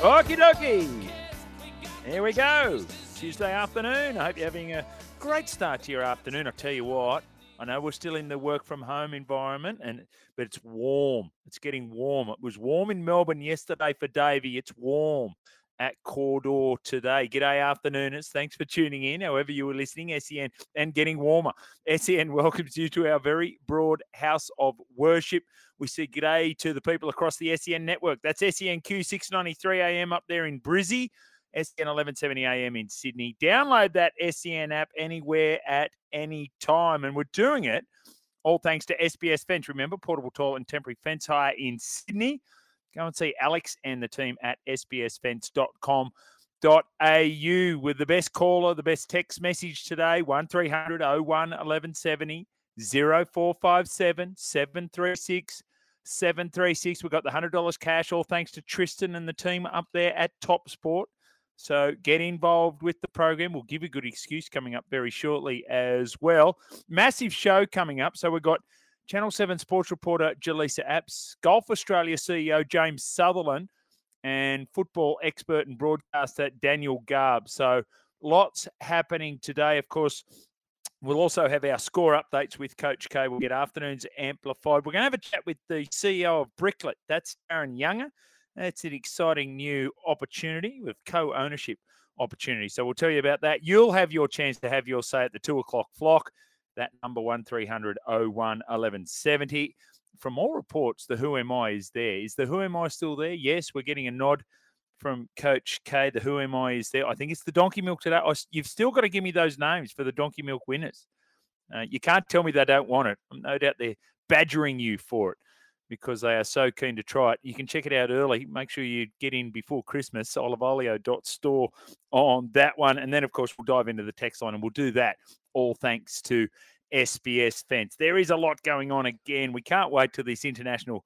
Okie dokie. Here we go. Tuesday afternoon. I hope you're having a great start to your afternoon. I tell you what, I know we're still in the work from home environment, and but it's warm. It's getting warm. It was warm in Melbourne yesterday for Davey. It's warm at Cawdor today. G'day, afternooners. Thanks for tuning in, however you were listening, SEN, and getting warmer. SEN welcomes you to our very broad house of worship. We say g'day to the people across the SEN network. That's SENQ 693 AM up there in Brizzy, SEN 1170 AM in Sydney. Download that SEN app anywhere at any time. And we're doing it all thanks to SBS Fence. Remember, portable toilet and temporary fence hire in Sydney. Go and see Alex and the team at sbsfence.com.au with the best caller, the best text message today 1300 01 1170 0457 736 736. We've got the $100 cash, all thanks to Tristan and the team up there at Top Sport. So get involved with the program. We'll give you a good excuse coming up very shortly as well. Massive show coming up. So we've got Channel 7 sports reporter Jaleesa Apps, Golf Australia CEO James Sutherland, and football expert and broadcaster Daniel Garb. So lots happening today. Of course, we'll also have our score updates with Coach K. We'll get afternoons amplified. We're going to have a chat with the CEO of Bricklet. That's Aaron Younger. That's an exciting new opportunity with co ownership opportunity. So we'll tell you about that. You'll have your chance to have your say at the two o'clock flock. That number 1300 01 1170. From all reports, the Who Am I is there. Is the Who Am I still there? Yes, we're getting a nod from Coach K. The Who Am I is there. I think it's the Donkey Milk today. I, you've still got to give me those names for the Donkey Milk winners. Uh, you can't tell me they don't want it. No doubt they're badgering you for it because they are so keen to try it. You can check it out early. Make sure you get in before Christmas. Olivolio.store on that one. And then, of course, we'll dive into the text line and we'll do that all thanks to SBS Fence. There is a lot going on again. We can't wait till this international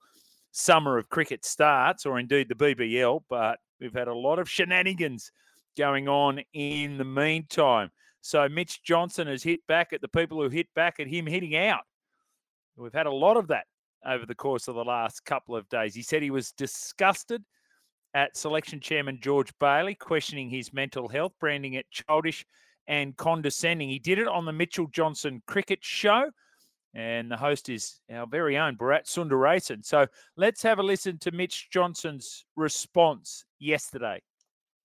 summer of cricket starts, or indeed the BBL, but we've had a lot of shenanigans going on in the meantime. So Mitch Johnson has hit back at the people who hit back at him hitting out. We've had a lot of that over the course of the last couple of days. He said he was disgusted at selection chairman George Bailey, questioning his mental health, branding it childish and condescending. He did it on the Mitchell Johnson cricket show. And the host is our very own Bharat Sundaresan. So let's have a listen to Mitch Johnson's response yesterday.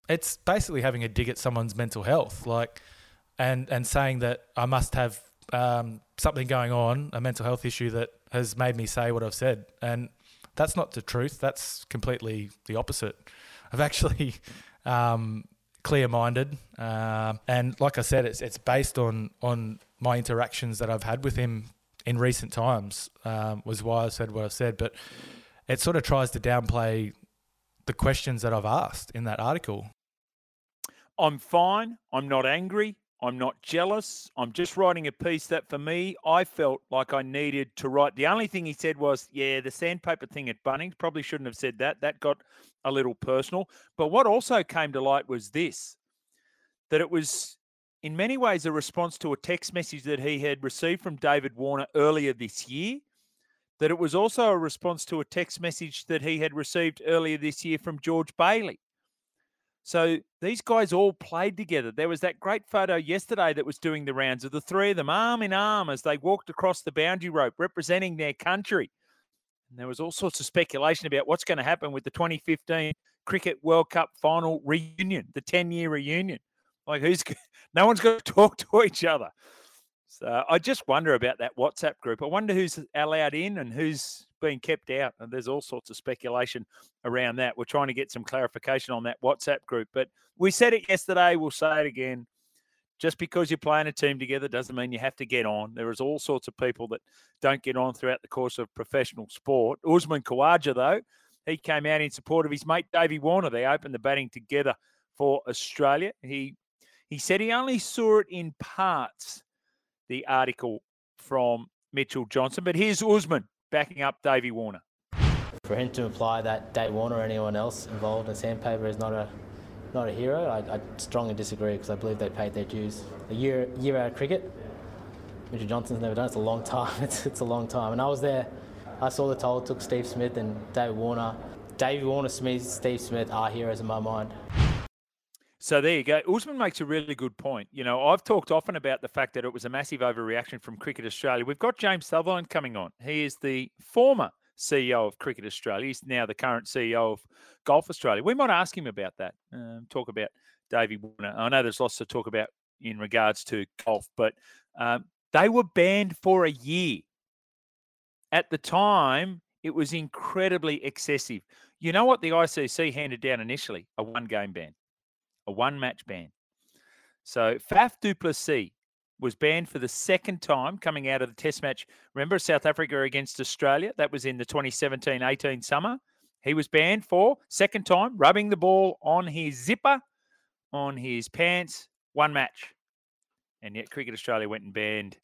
It's basically having a dig at someone's mental health, like, and and saying that I must have um, something going on, a mental health issue that has made me say what I've said, and that's not the truth. That's completely the opposite. I've actually um, clear-minded, uh, and like I said, it's it's based on on my interactions that I've had with him in recent times. Um, was why I said what I said, but it sort of tries to downplay the questions that I've asked in that article. I'm fine. I'm not angry. I'm not jealous. I'm just writing a piece that for me, I felt like I needed to write. The only thing he said was, yeah, the sandpaper thing at Bunnings, probably shouldn't have said that. That got a little personal. But what also came to light was this that it was in many ways a response to a text message that he had received from David Warner earlier this year. That it was also a response to a text message that he had received earlier this year from George Bailey. So these guys all played together. There was that great photo yesterday that was doing the rounds of the three of them arm in arm as they walked across the boundary rope representing their country. And there was all sorts of speculation about what's going to happen with the 2015 Cricket World Cup final reunion, the 10 year reunion. Like, who's no one's going to talk to each other. So I just wonder about that WhatsApp group. I wonder who's allowed in and who's being kept out. And there's all sorts of speculation around that. We're trying to get some clarification on that WhatsApp group. But we said it yesterday. We'll say it again. Just because you're playing a team together doesn't mean you have to get on. There is all sorts of people that don't get on throughout the course of professional sport. Usman Khawaja, though, he came out in support of his mate Davey Warner. They opened the batting together for Australia. He he said he only saw it in parts, the article from Mitchell Johnson. But here's Usman backing up Davey Warner. For him to imply that Dave Warner or anyone else involved in sandpaper is not a not a hero, I, I strongly disagree because I believe they paid their dues. A year year out of cricket, Mitchell Johnson's never done. It's a long time. It's it's a long time. And I was there. I saw the toll. Took Steve Smith and Dave Warner. Davey Warner, Smith, Steve Smith are heroes in my mind. So there you go. Usman makes a really good point. You know, I've talked often about the fact that it was a massive overreaction from Cricket Australia. We've got James Sutherland coming on. He is the former CEO of Cricket Australia. He's now the current CEO of Golf Australia. We might ask him about that. Um, talk about Davey Warner. I know there's lots to talk about in regards to golf, but um, they were banned for a year. At the time, it was incredibly excessive. You know what the ICC handed down initially? A one game ban a one match ban. So Faf du Plessis was banned for the second time coming out of the test match. Remember South Africa against Australia? That was in the 2017 18 summer. He was banned for second time rubbing the ball on his zipper, on his pants, one match. And yet Cricket Australia went and banned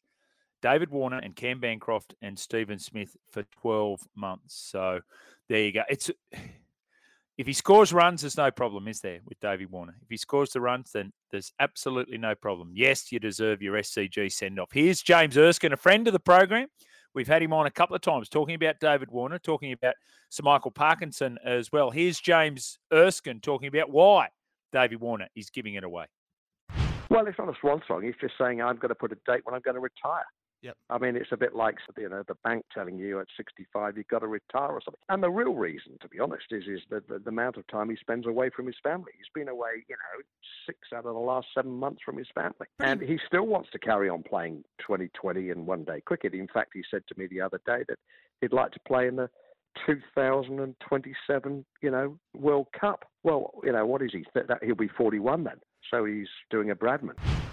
David Warner and Cam Bancroft and Stephen Smith for 12 months. So there you go. It's if he scores runs, there's no problem, is there, with Davey Warner? If he scores the runs, then there's absolutely no problem. Yes, you deserve your SCG send off. Here's James Erskine, a friend of the program. We've had him on a couple of times talking about David Warner, talking about Sir Michael Parkinson as well. Here's James Erskine talking about why Davey Warner is giving it away. Well, it's not a swan song. He's just saying, I'm going to put a date when I'm going to retire. Yep. I mean, it's a bit like you know the bank telling you at 65 you've got to retire or something. And the real reason, to be honest, is is the, the, the amount of time he spends away from his family. He's been away, you know, six out of the last seven months from his family, and he still wants to carry on playing 2020 and one day cricket. In fact, he said to me the other day that he'd like to play in the 2027, you know, World Cup. Well, you know, what is he? That he'll be 41 then. So he's doing a Bradman.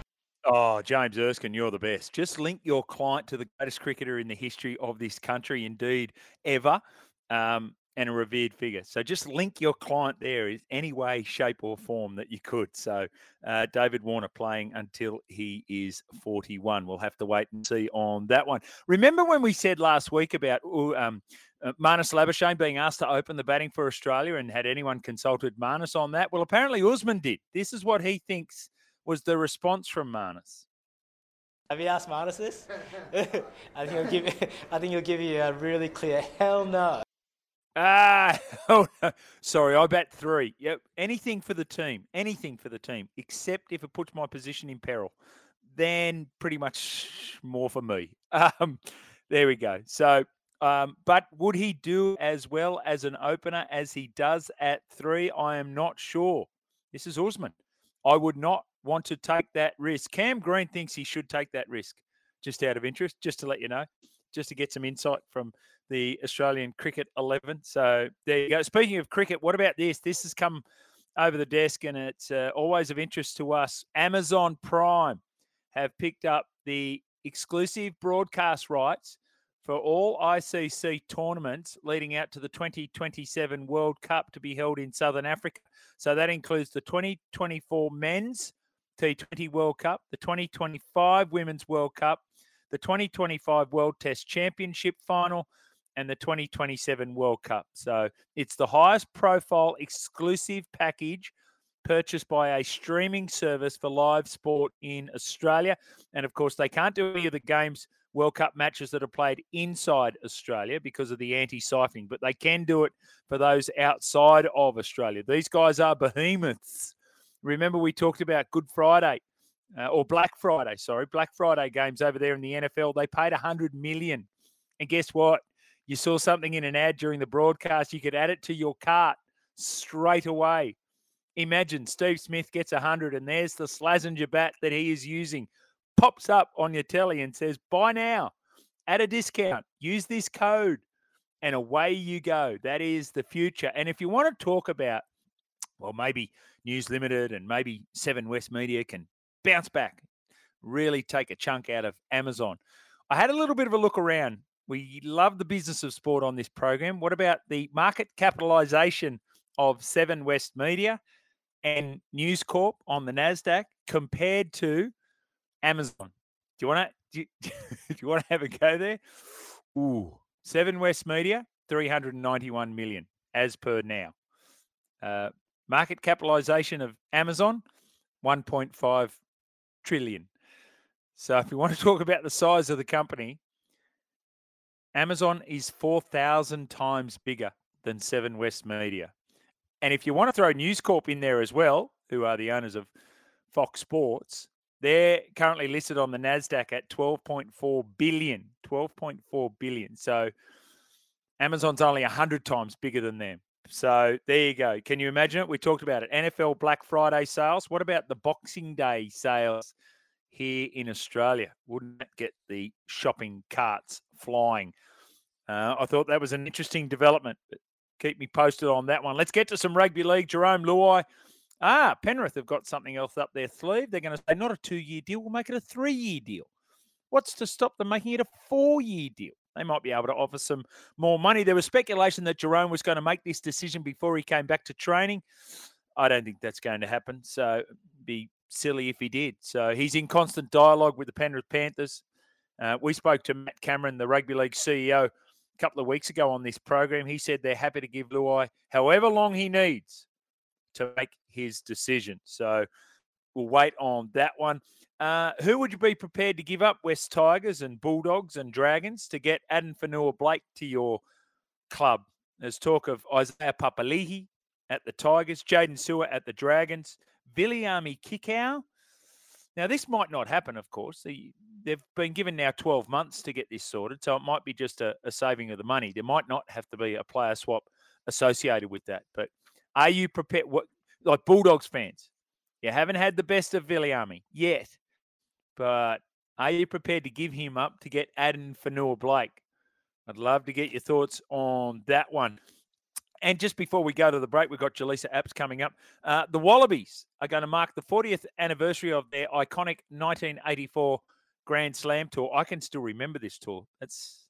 Oh, James Erskine, you're the best. Just link your client to the greatest cricketer in the history of this country, indeed, ever, um, and a revered figure. So just link your client there in any way, shape, or form that you could. So uh, David Warner playing until he is 41. We'll have to wait and see on that one. Remember when we said last week about um, uh, Marnus Labuschagne being asked to open the batting for Australia and had anyone consulted Marnus on that? Well, apparently Usman did. This is what he thinks – was the response from Marnus. Have you asked Marnus this? I think he'll give. You, I think he'll give you a really clear hell no. Ah, oh no. sorry, I bet three. Yep, anything for the team, anything for the team, except if it puts my position in peril. Then pretty much more for me. Um, there we go. So, um, but would he do as well as an opener as he does at three? I am not sure. This is Usman. I would not want to take that risk. Cam Green thinks he should take that risk, just out of interest, just to let you know, just to get some insight from the Australian Cricket 11. So there you go. Speaking of cricket, what about this? This has come over the desk and it's uh, always of interest to us. Amazon Prime have picked up the exclusive broadcast rights for all ICC tournaments leading out to the 2027 World Cup to be held in Southern Africa. So that includes the 2024 men's T20 World Cup, the 2025 Women's World Cup, the 2025 World Test Championship final, and the 2027 World Cup. So it's the highest profile exclusive package purchased by a streaming service for live sport in Australia. And of course, they can't do any of the games, World Cup matches that are played inside Australia because of the anti siphoning, but they can do it for those outside of Australia. These guys are behemoths Remember, we talked about Good Friday uh, or Black Friday, sorry, Black Friday games over there in the NFL. They paid 100 million. And guess what? You saw something in an ad during the broadcast. You could add it to your cart straight away. Imagine Steve Smith gets 100 and there's the Slazenger bat that he is using. Pops up on your telly and says, buy now at a discount. Use this code and away you go. That is the future. And if you want to talk about, well, maybe News Limited and maybe Seven West Media can bounce back, really take a chunk out of Amazon. I had a little bit of a look around. We love the business of sport on this program. What about the market capitalization of Seven West Media and News Corp on the Nasdaq compared to Amazon? Do you want to do you, do you want to have a go there? Ooh, Seven West Media, 391 million as per now. Uh, market capitalization of Amazon, 1.5 trillion. So if you want to talk about the size of the company, Amazon is 4,000 times bigger than Seven West Media. And if you want to throw News Corp in there as well, who are the owners of Fox Sports, they're currently listed on the Nasdaq at 12.4 billion. 12.4 billion. So Amazon's only 100 times bigger than them. So there you go. Can you imagine it? We talked about it. NFL Black Friday sales. What about the Boxing Day sales here in Australia? Wouldn't that get the shopping carts flying? Uh, I thought that was an interesting development. Keep me posted on that one. Let's get to some rugby league. Jarome Luai Ah, Penrith have got something else up their sleeve. They're going to say not a two year deal, we'll make it a three year deal. What's to stop them making it a four year deal? They might be able to offer some more money. There was speculation that Jarome was going to make this decision before he came back to training. I don't think that's going to happen. So be silly if he did. So he's in constant dialogue with the Penrith Panthers. Uh, we spoke to Matt Cameron, the rugby league CEO, a couple of weeks ago on this program. He said they're happy to give Luai however long he needs to make his decision. So we'll wait on that one. Uh, who would you be prepared to give up, West Tigers and Bulldogs and Dragons, to get Addin Fonua-Blake to your club? There's talk of Isaiah Papali'i at the Tigers, Jaden Su'A at the Dragons, Viliami Kikau. Now, this might not happen, of course. They've been given now 12 months to get this sorted, so it might be just a, a saving of the money. There might not have to be a player swap associated with that. But are you prepared? What like Bulldogs fans? You haven't had the best of Viliami yet, but are you prepared to give him up to get Addin Fonua-Blake? I'd love to get your thoughts on that one. And just before we go to the break, we've got Jaleesa Apps coming up. Uh, the Wallabies are going to mark the 40th anniversary of their iconic 1984 Grand Slam tour. I can still remember this tour. That's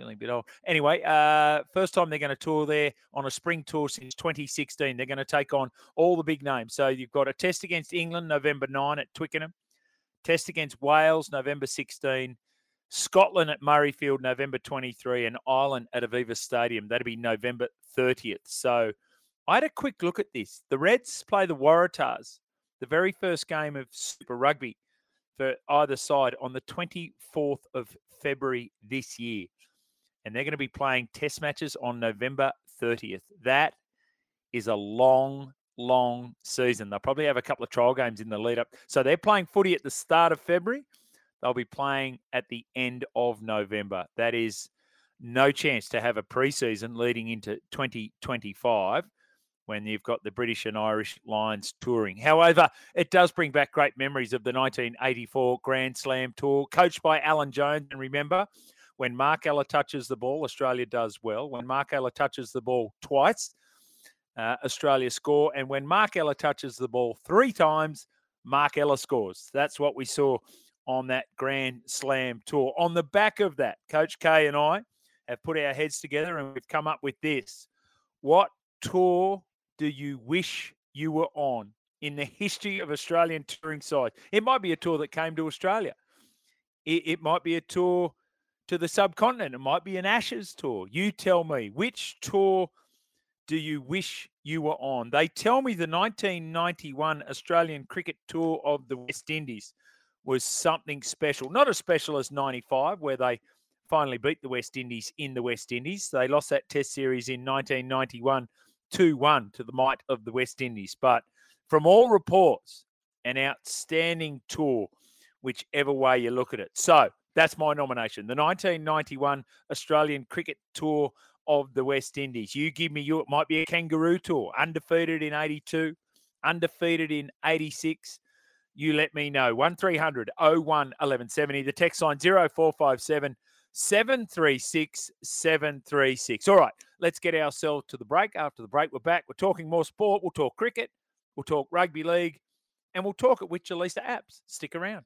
feeling a bit old. Anyway, uh, first time they're going to tour there on a spring tour since 2016. They're going to take on all the big names. So you've got a test against England November 9 at Twickenham, test against Wales November 16, Scotland at Murrayfield November 23, and Ireland at Aviva Stadium. That'll be November 30th. So I had a quick look at this. The Reds play the Waratahs, the very first game of Super Rugby for either side on the 24th of February this year and they're going to be playing test matches on November 30th. That is a long, long season. They'll probably have a couple of trial games in the lead up. So they're playing footy at the start of February. They'll be playing at the end of November. That is no chance to have a preseason leading into 2025 when you've got the British and Irish Lions touring. However, it does bring back great memories of the 1984 Grand Slam tour, coached by Alan Jones. And remember, when Mark Ella touches the ball, Australia does well. When Mark Ella touches the ball twice, uh, Australia score. And when Mark Ella touches the ball three times, Mark Ella scores. That's what we saw on that Grand Slam tour. On the back of that, Coach K and I have put our heads together and we've come up with this. What tour do you wish you were on in the history of Australian touring sides? It might be a tour that came to Australia. It, it might be a tour to the subcontinent. It might be an Ashes tour. You tell me which tour do you wish you were on? They tell me the 1991 Australian cricket tour of the West Indies was something special. Not as special as 95, where they finally beat the West Indies in the West Indies. They lost that test series in 1991 2 1 to the might of the West Indies. But from all reports, an outstanding tour, whichever way you look at it. So that's my nomination. The 1991 Australian Cricket Tour of the West Indies. You give me your, It might be a kangaroo tour, undefeated in 82, undefeated in 86. You let me know. 1300 01 1170. The text line 0457 736 736. All right, let's get ourselves to the break. After the break, we're back. We're talking more sport. We'll talk cricket, we'll talk rugby league, and we'll talk at with Jaleesa Apps. Stick around.